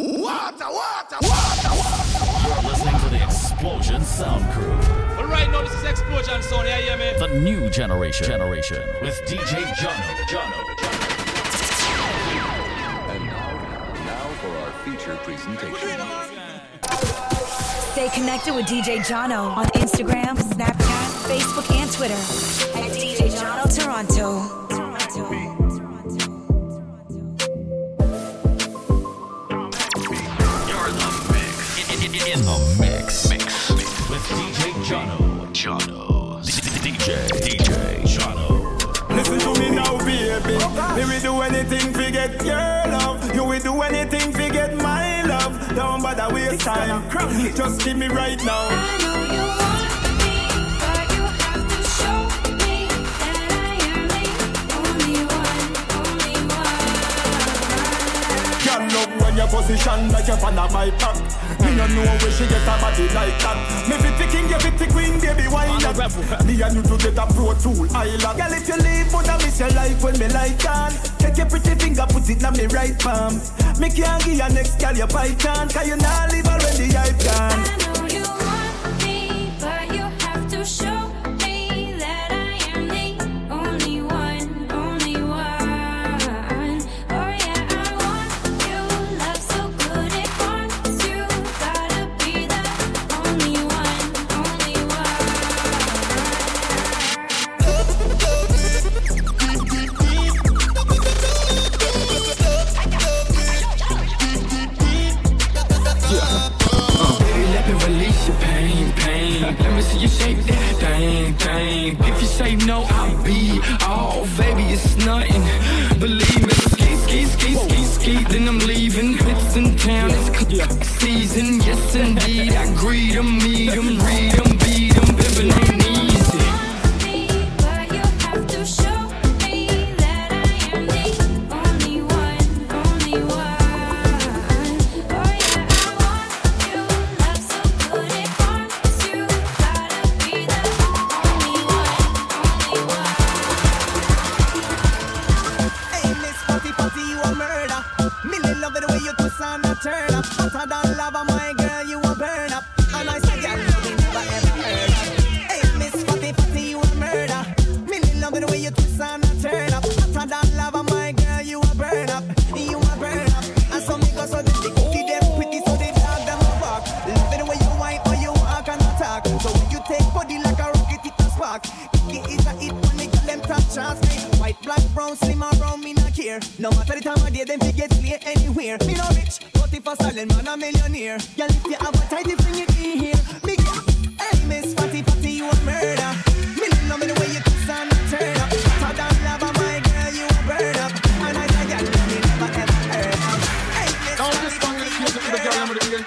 Water, water, water, water. You're listening to the Explosion Sound Crew. All right, now this is Explosion Sound. Yeah, yeah, man. The new generation. Generation with DJ Jono. Jono. And now, now for our feature presentation. Stay connected with DJ Jono on Instagram, Snapchat, Facebook, and Twitter at DJ Jono Toronto. In, in, in the mix. Mix. With DJ Jono. Jono. DJ. DJ Jono. Listen to me now, baby. Me will do anything to get your love. You will do anything to get my love. Don't bother waste time. Just give me right now. I know you want me, but you have to show me that I am the only one, only one. Girl, love when your position like you're fan of my pack. Me no know where she get a body like that. Me fit king, you fit queen, baby, why not? Me and you to get a pro tool island. Girl, if you leave, but I miss your life when me like can. Take your pretty finger, put it on me right palm. Me can't give your next girl your python, cause you not live already, I can.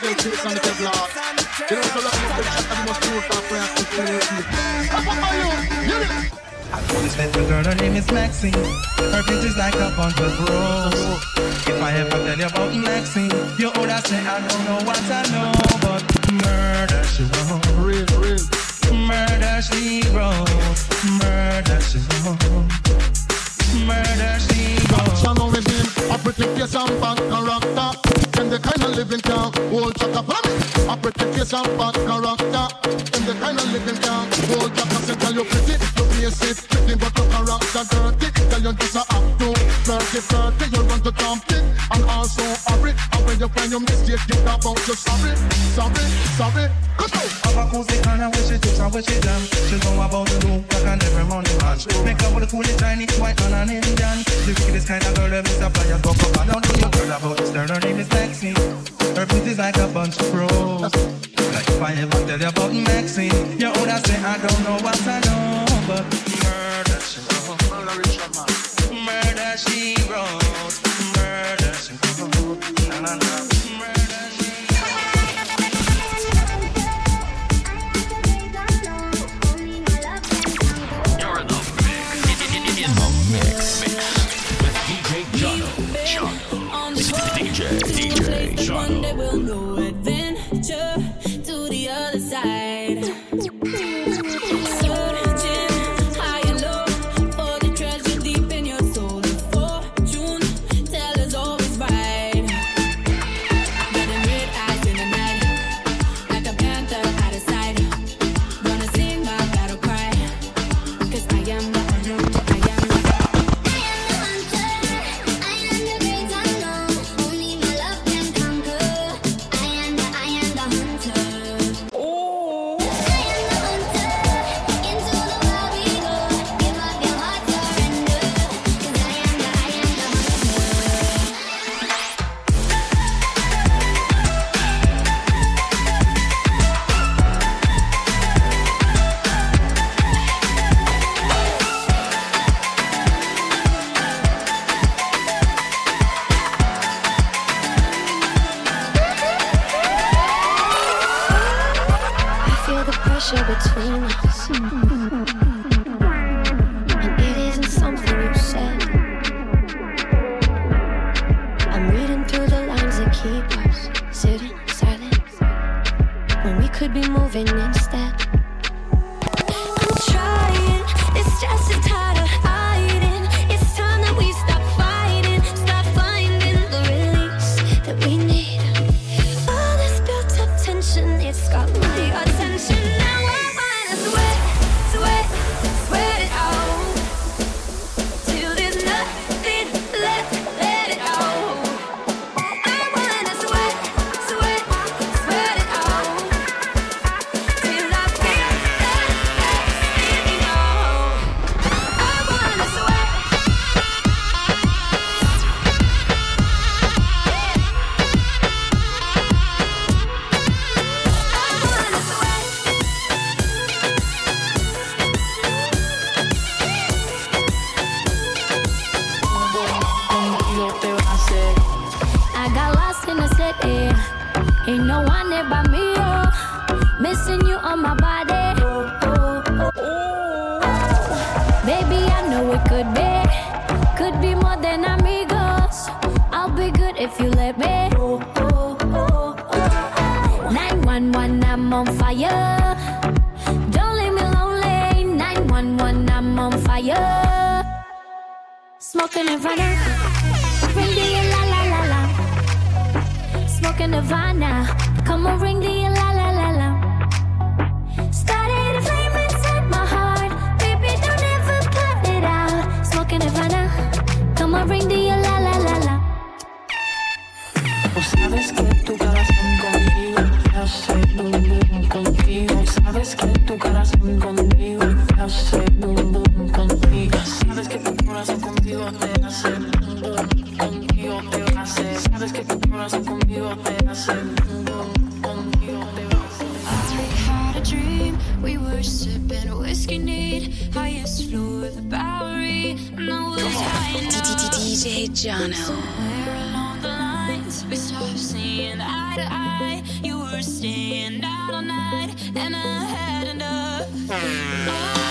With the on the Kevlar. You know, so long as the shot and must do for prayer to play. How are you? You know. This little girl, her name is Maxine. Her beauty's like a bunch of roses. If I ever tell you about Maxine, you would have say I don't know what I know, but murder she wrote. Real, real. Murder she wrote. Murder she wrote. Murder she wrote. Channel with him, a pretty face and bad character. The kind of living can hold chaka me. A pretty face and bad character. And the kind of living can hold chaka. Say, tell you pretty, you face it pretty, but your character dirty. Tell you just a act too flirty, flirty. You you find your mistake, you talk about you sorry, sorry, sorry. Come on. Have a cozy kind of wish it tips and wish it jam. She know about the look like an every money man. Make up with a cool Chinese white and Indian. The wickedest kind of girl that Mr. Fire go up. I don't know you heard about this girl. Her name is Maxine. Her beauty's like a bunch of roses. Like if I ever tell you about Maxine, you would have say I don't know what I know, but murder she wrote. Murder she wrote. You were staying out all night, and I had enough. Oh.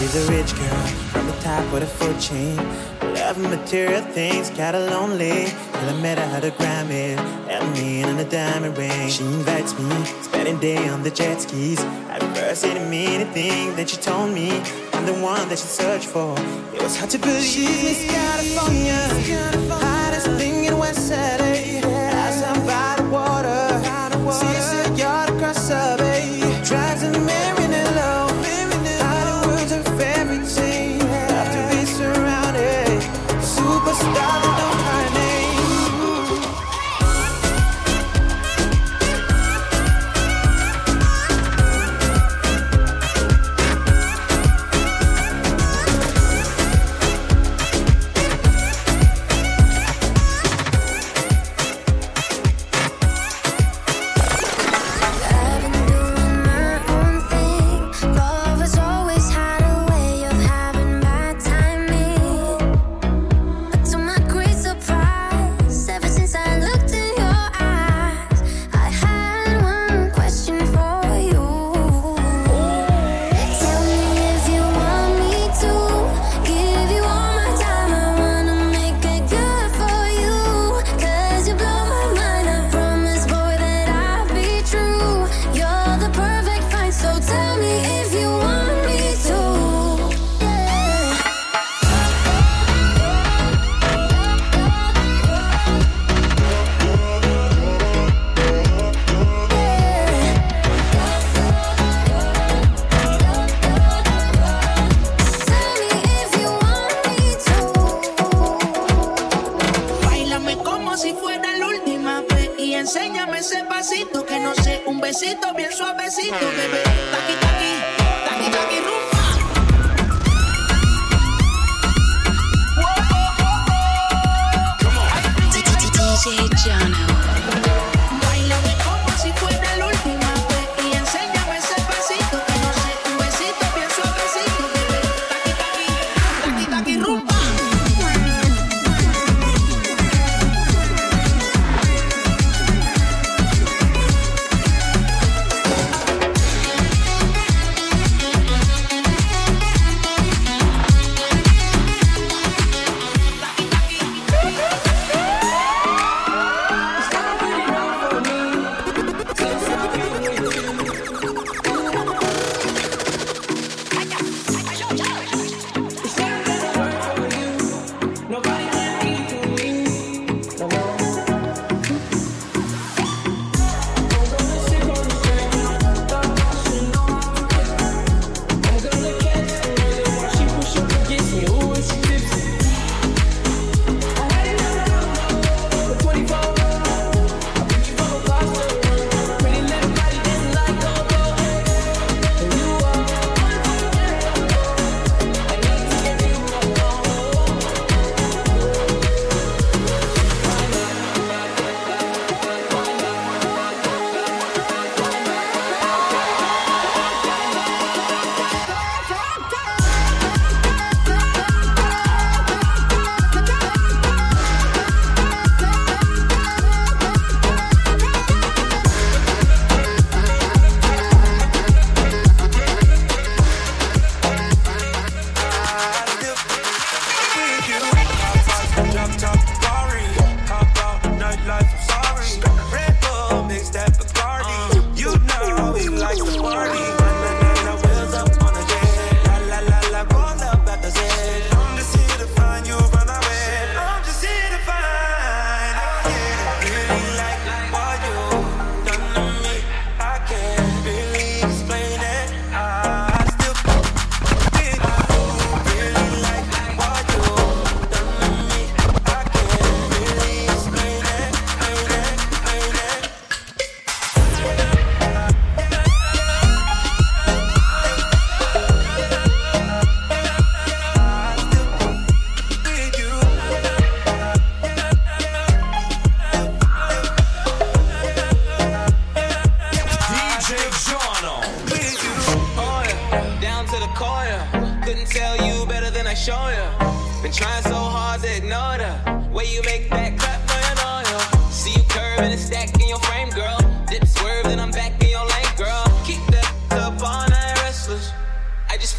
She's a rich girl from the top with a foot chain. Loving material things, kinda lonely. Till I met her, had a Grammy, and me in a diamond ring. She invites me, spending day on the jet skis. At first, it didn't mean anything. Then she told me I'm the one that she searched for. It was hard to believe. She's Miss California, hottest thing in West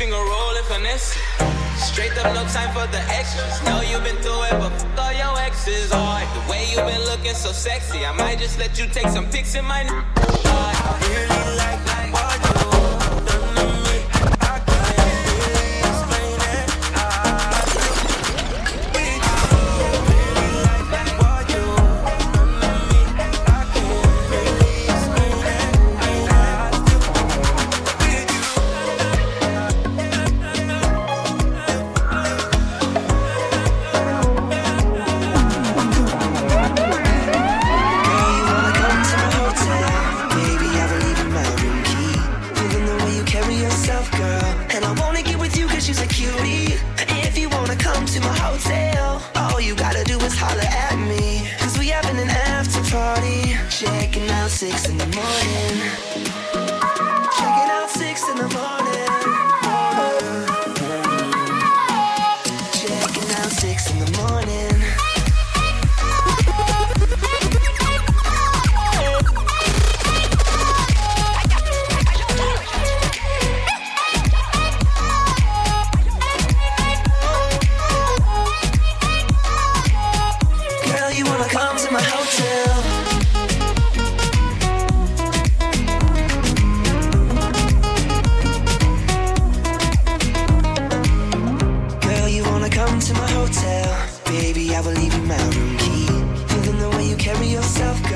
finger roll and finesse it. Straight up, no time for the extras. Know you've been through it, but fuck all your exes. Alright, the way you've been looking so sexy, I might just let you take some pics in my. Really like. Even the way you carry yourself.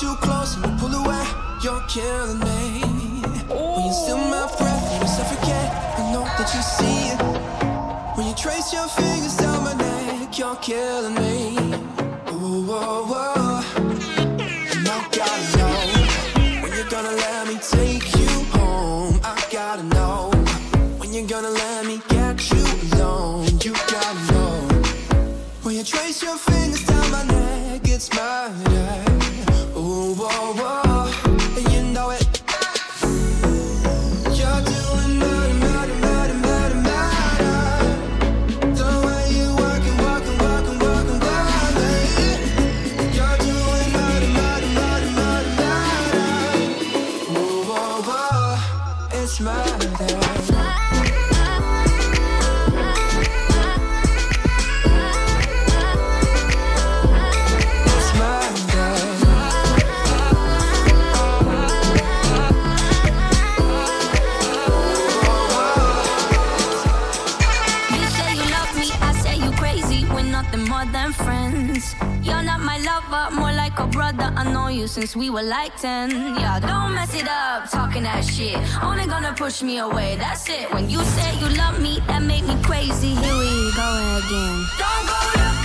too close and you pull away. You're killing me. When you steal my breath and you suffocate, I know that you see it. When you trace your fingers down my neck, you're killing me. Ooh, whoa, whoa. since we were like 10. Yeah, don't mess it up, talking that shit. Only gonna push me away, that's it. When you say you love me, that make me crazy. Here we go again. Don't go to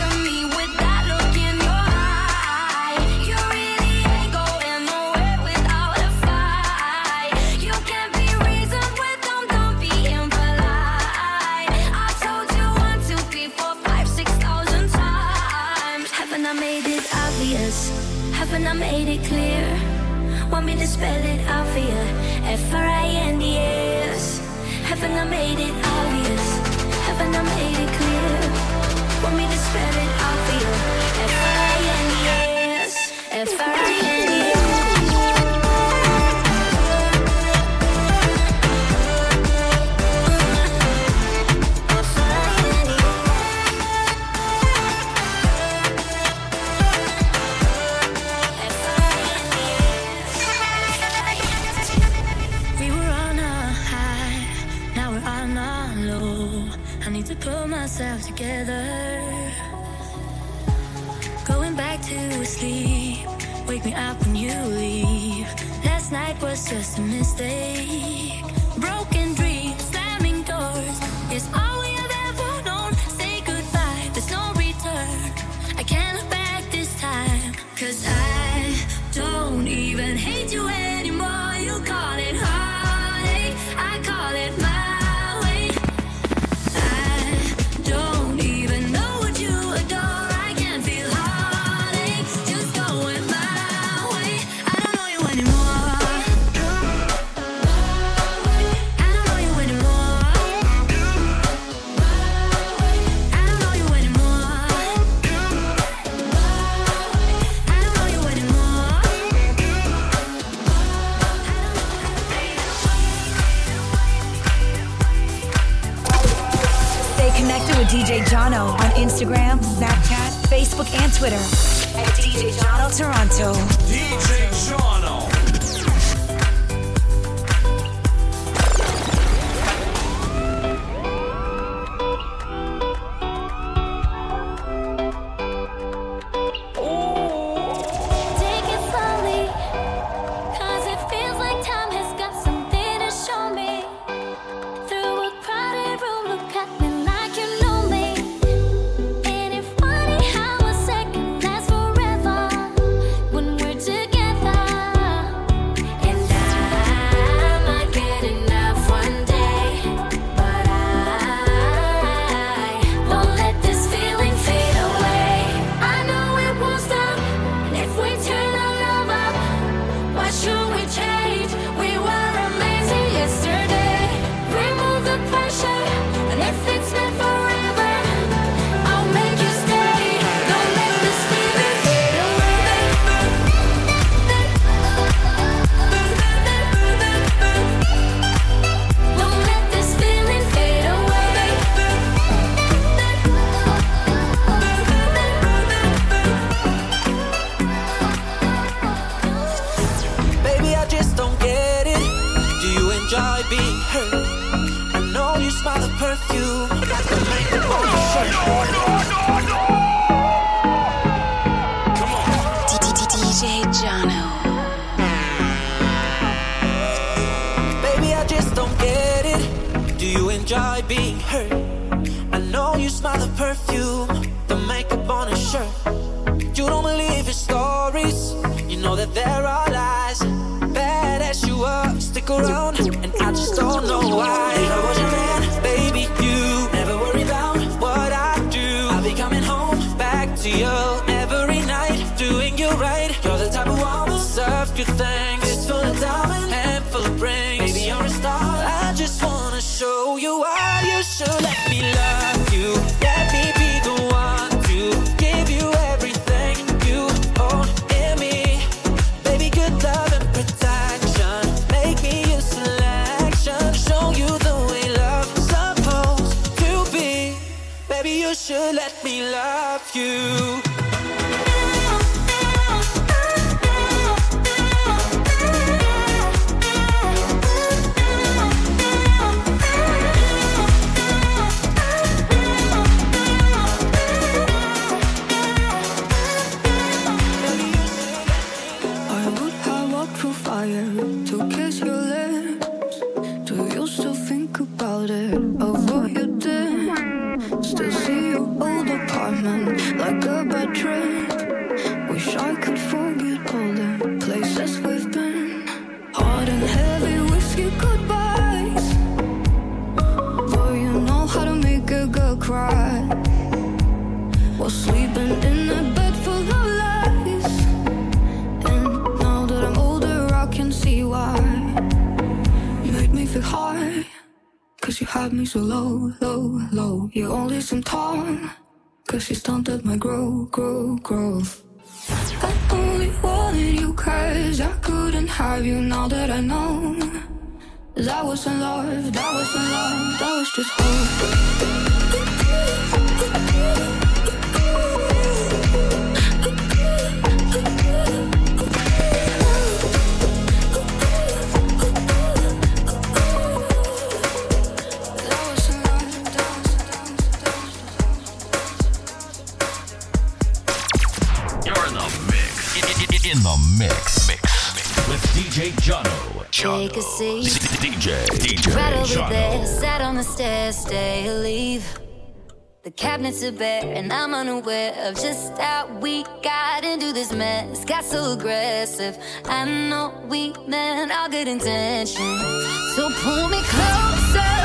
hoping I made it clear. Want me to spell it out for you? F R I N D S. Haven't I made it obvious? Haven't I made it clear? Want me to spell it out for you? F R I N D S. F R I N D S. just a mistake. you should let me love you. had me so low, low, low. You only seem tall, cause you stunted my grow, grow, growth. I only wanted you cause I couldn't have you now that I know. That wasn't love, that wasn't love, that was just hope. Jono. Take a seat. DJ. DJ. Right over Jono. there. Sat on the stairs. Stay or leave. The cabinets are bare, and I'm unaware of just how we got into this mess. Got so aggressive. I know we meant all good intentions. So pull me closer.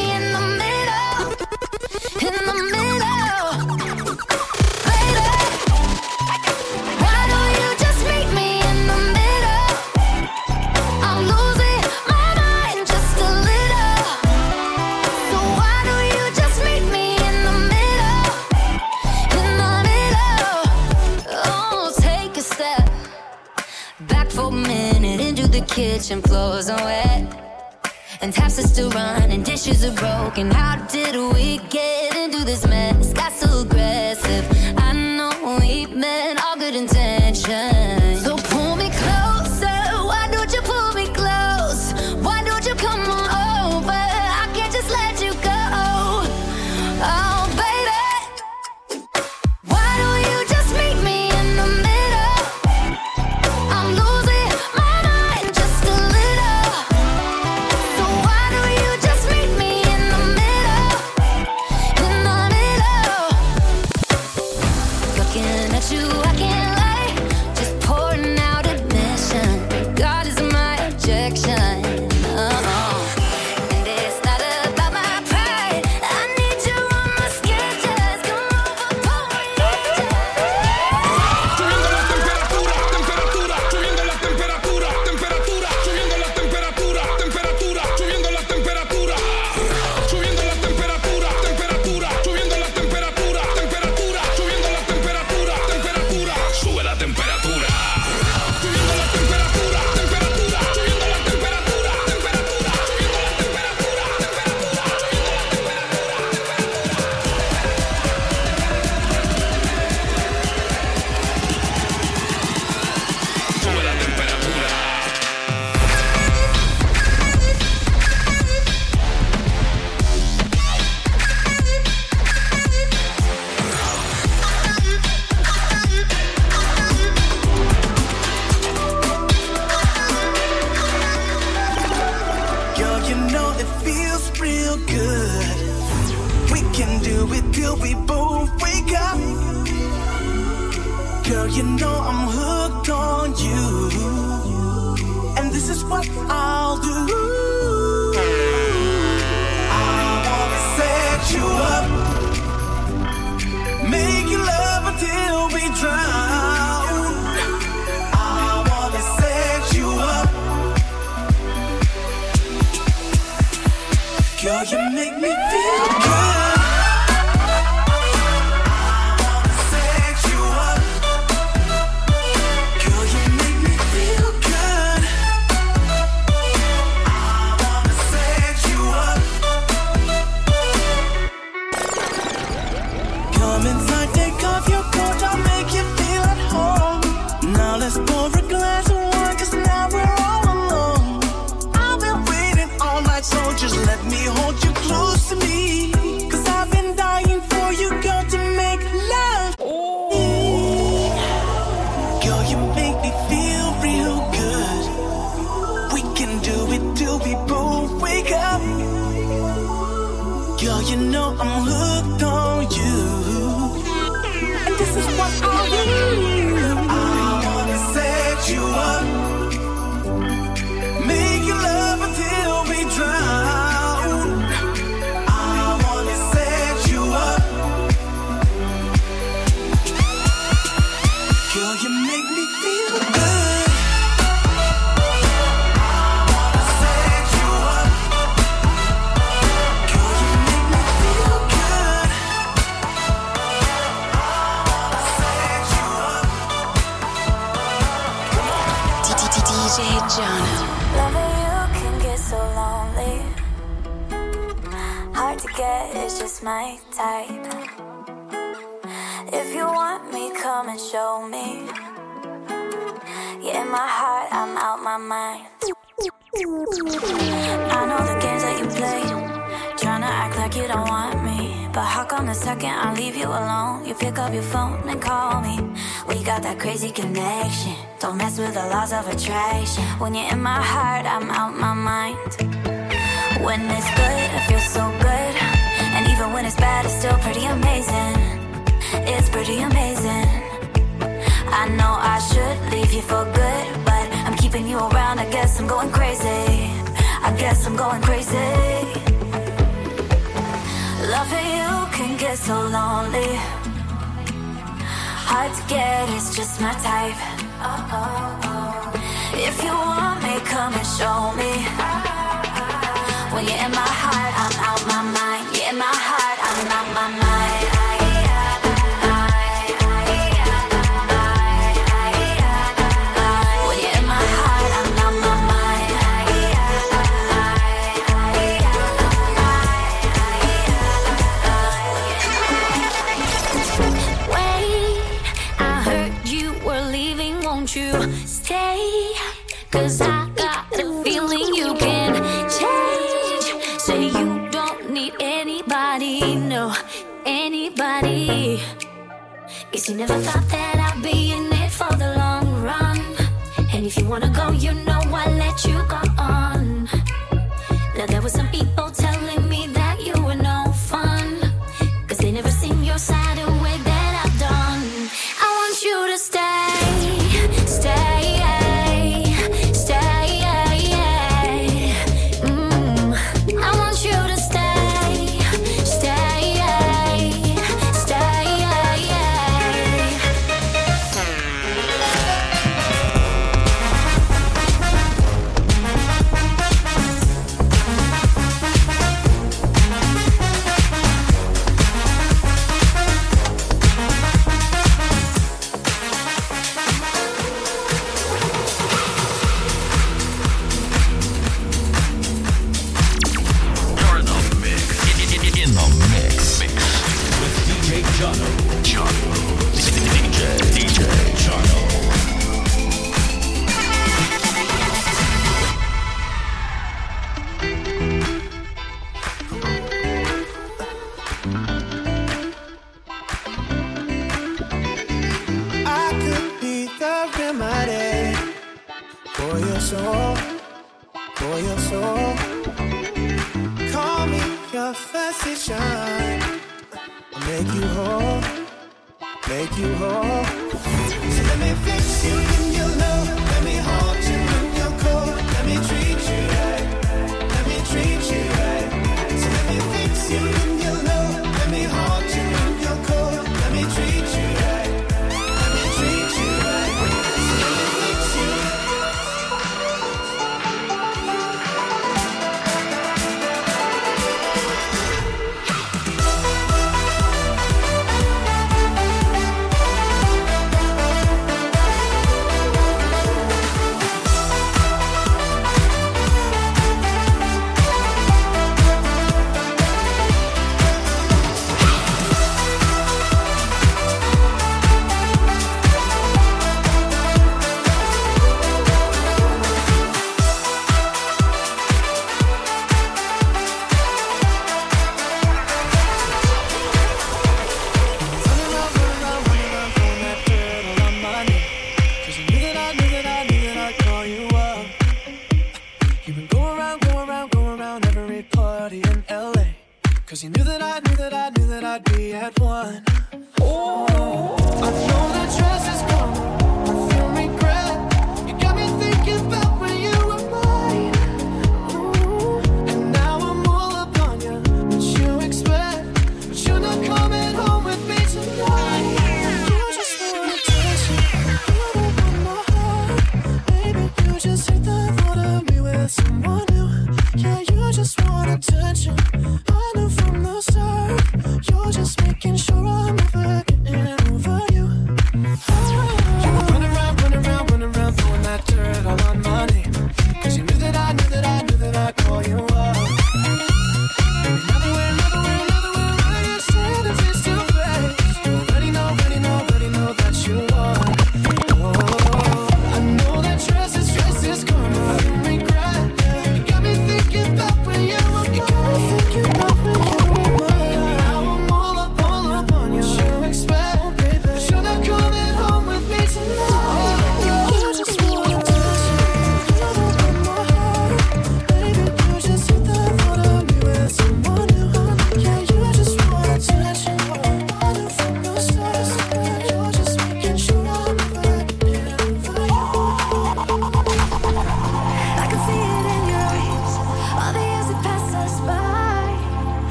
kitchen floors are wet. And taps are still running, dishes are broken. How did we get into this mess? Got so aggressive. you make me feel good. come and show me. Yeah, in my heart, I'm out my mind. I know the games that you play, trying to act like you don't want me. But how come the second I leave you alone, you pick up your phone and call me? We got that crazy connection. Don't mess with the laws of attraction. When you're in my heart, I'm out my mind. When it's good, it feels so good. And even when it's bad, it's still pretty amazing. It's pretty amazing. I know I should leave you for good, but I'm keeping you around. I guess I'm going crazy. I guess I'm going crazy. Loving you can get so lonely. Hard to get, it's just my type. If you want me, come and show me. When you're in my heart. Cause you never thought that I'd be in it for the long run. And if you wanna go, you know I'll let you go on. Now there were some people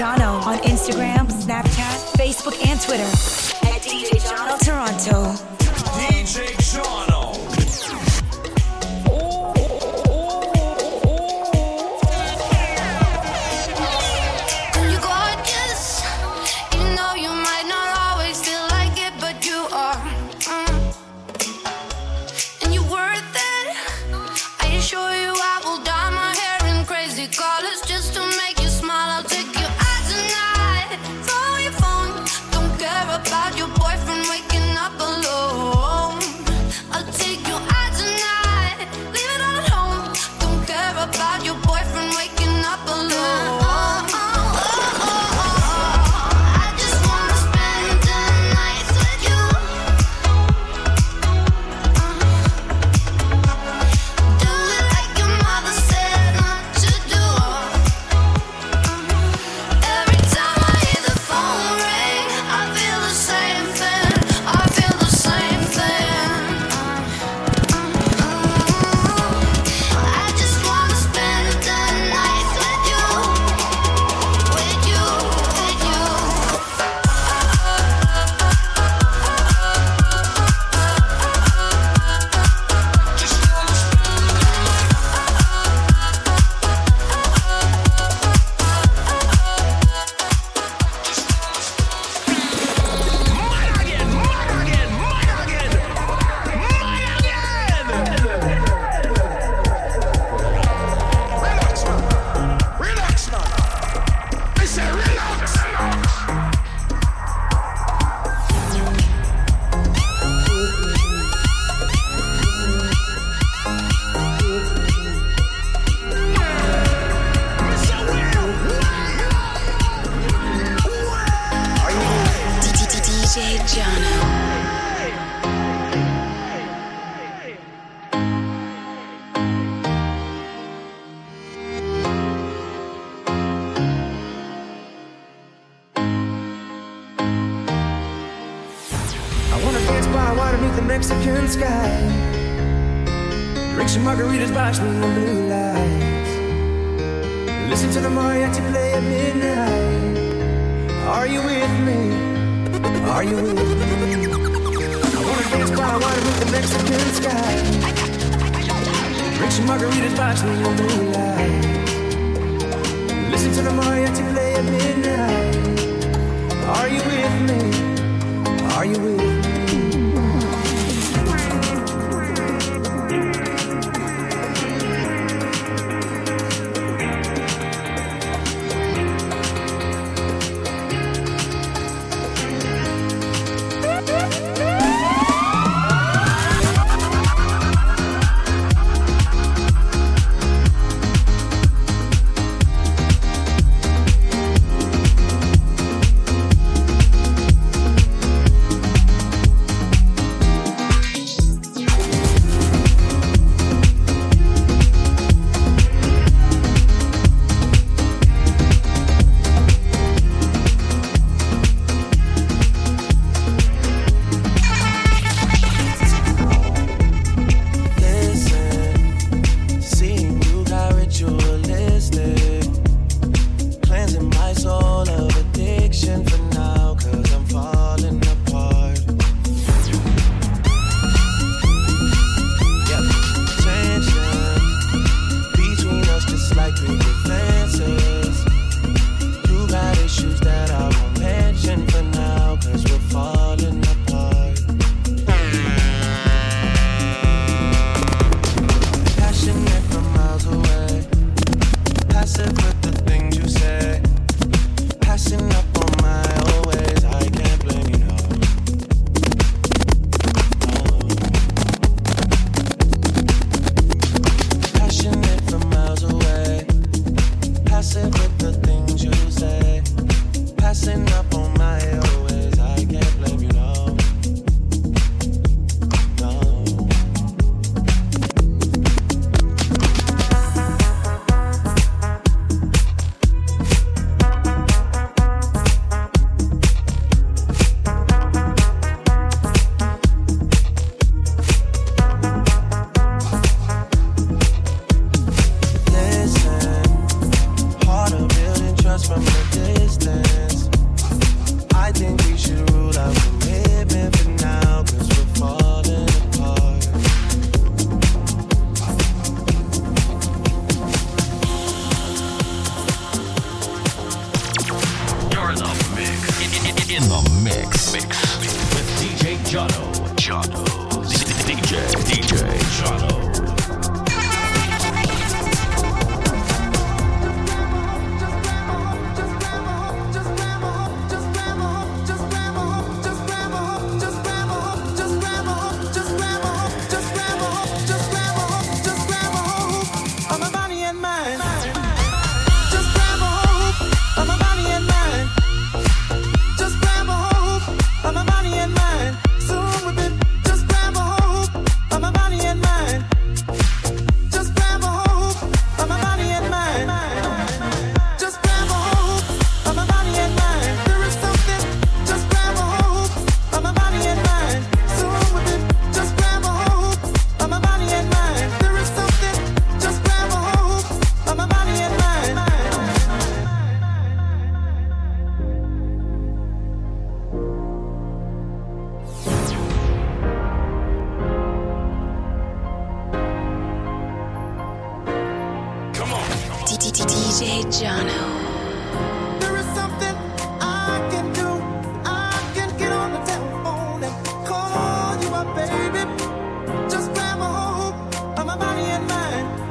Jono on Instagram, Snapchat, Facebook, and Twitter at DJ Jono Toronto.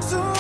soon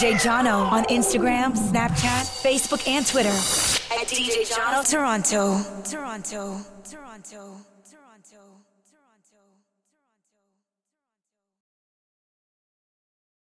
DJ Jono on Instagram, Snapchat, Facebook, and Twitter. At DJ Jono Toronto. Toronto.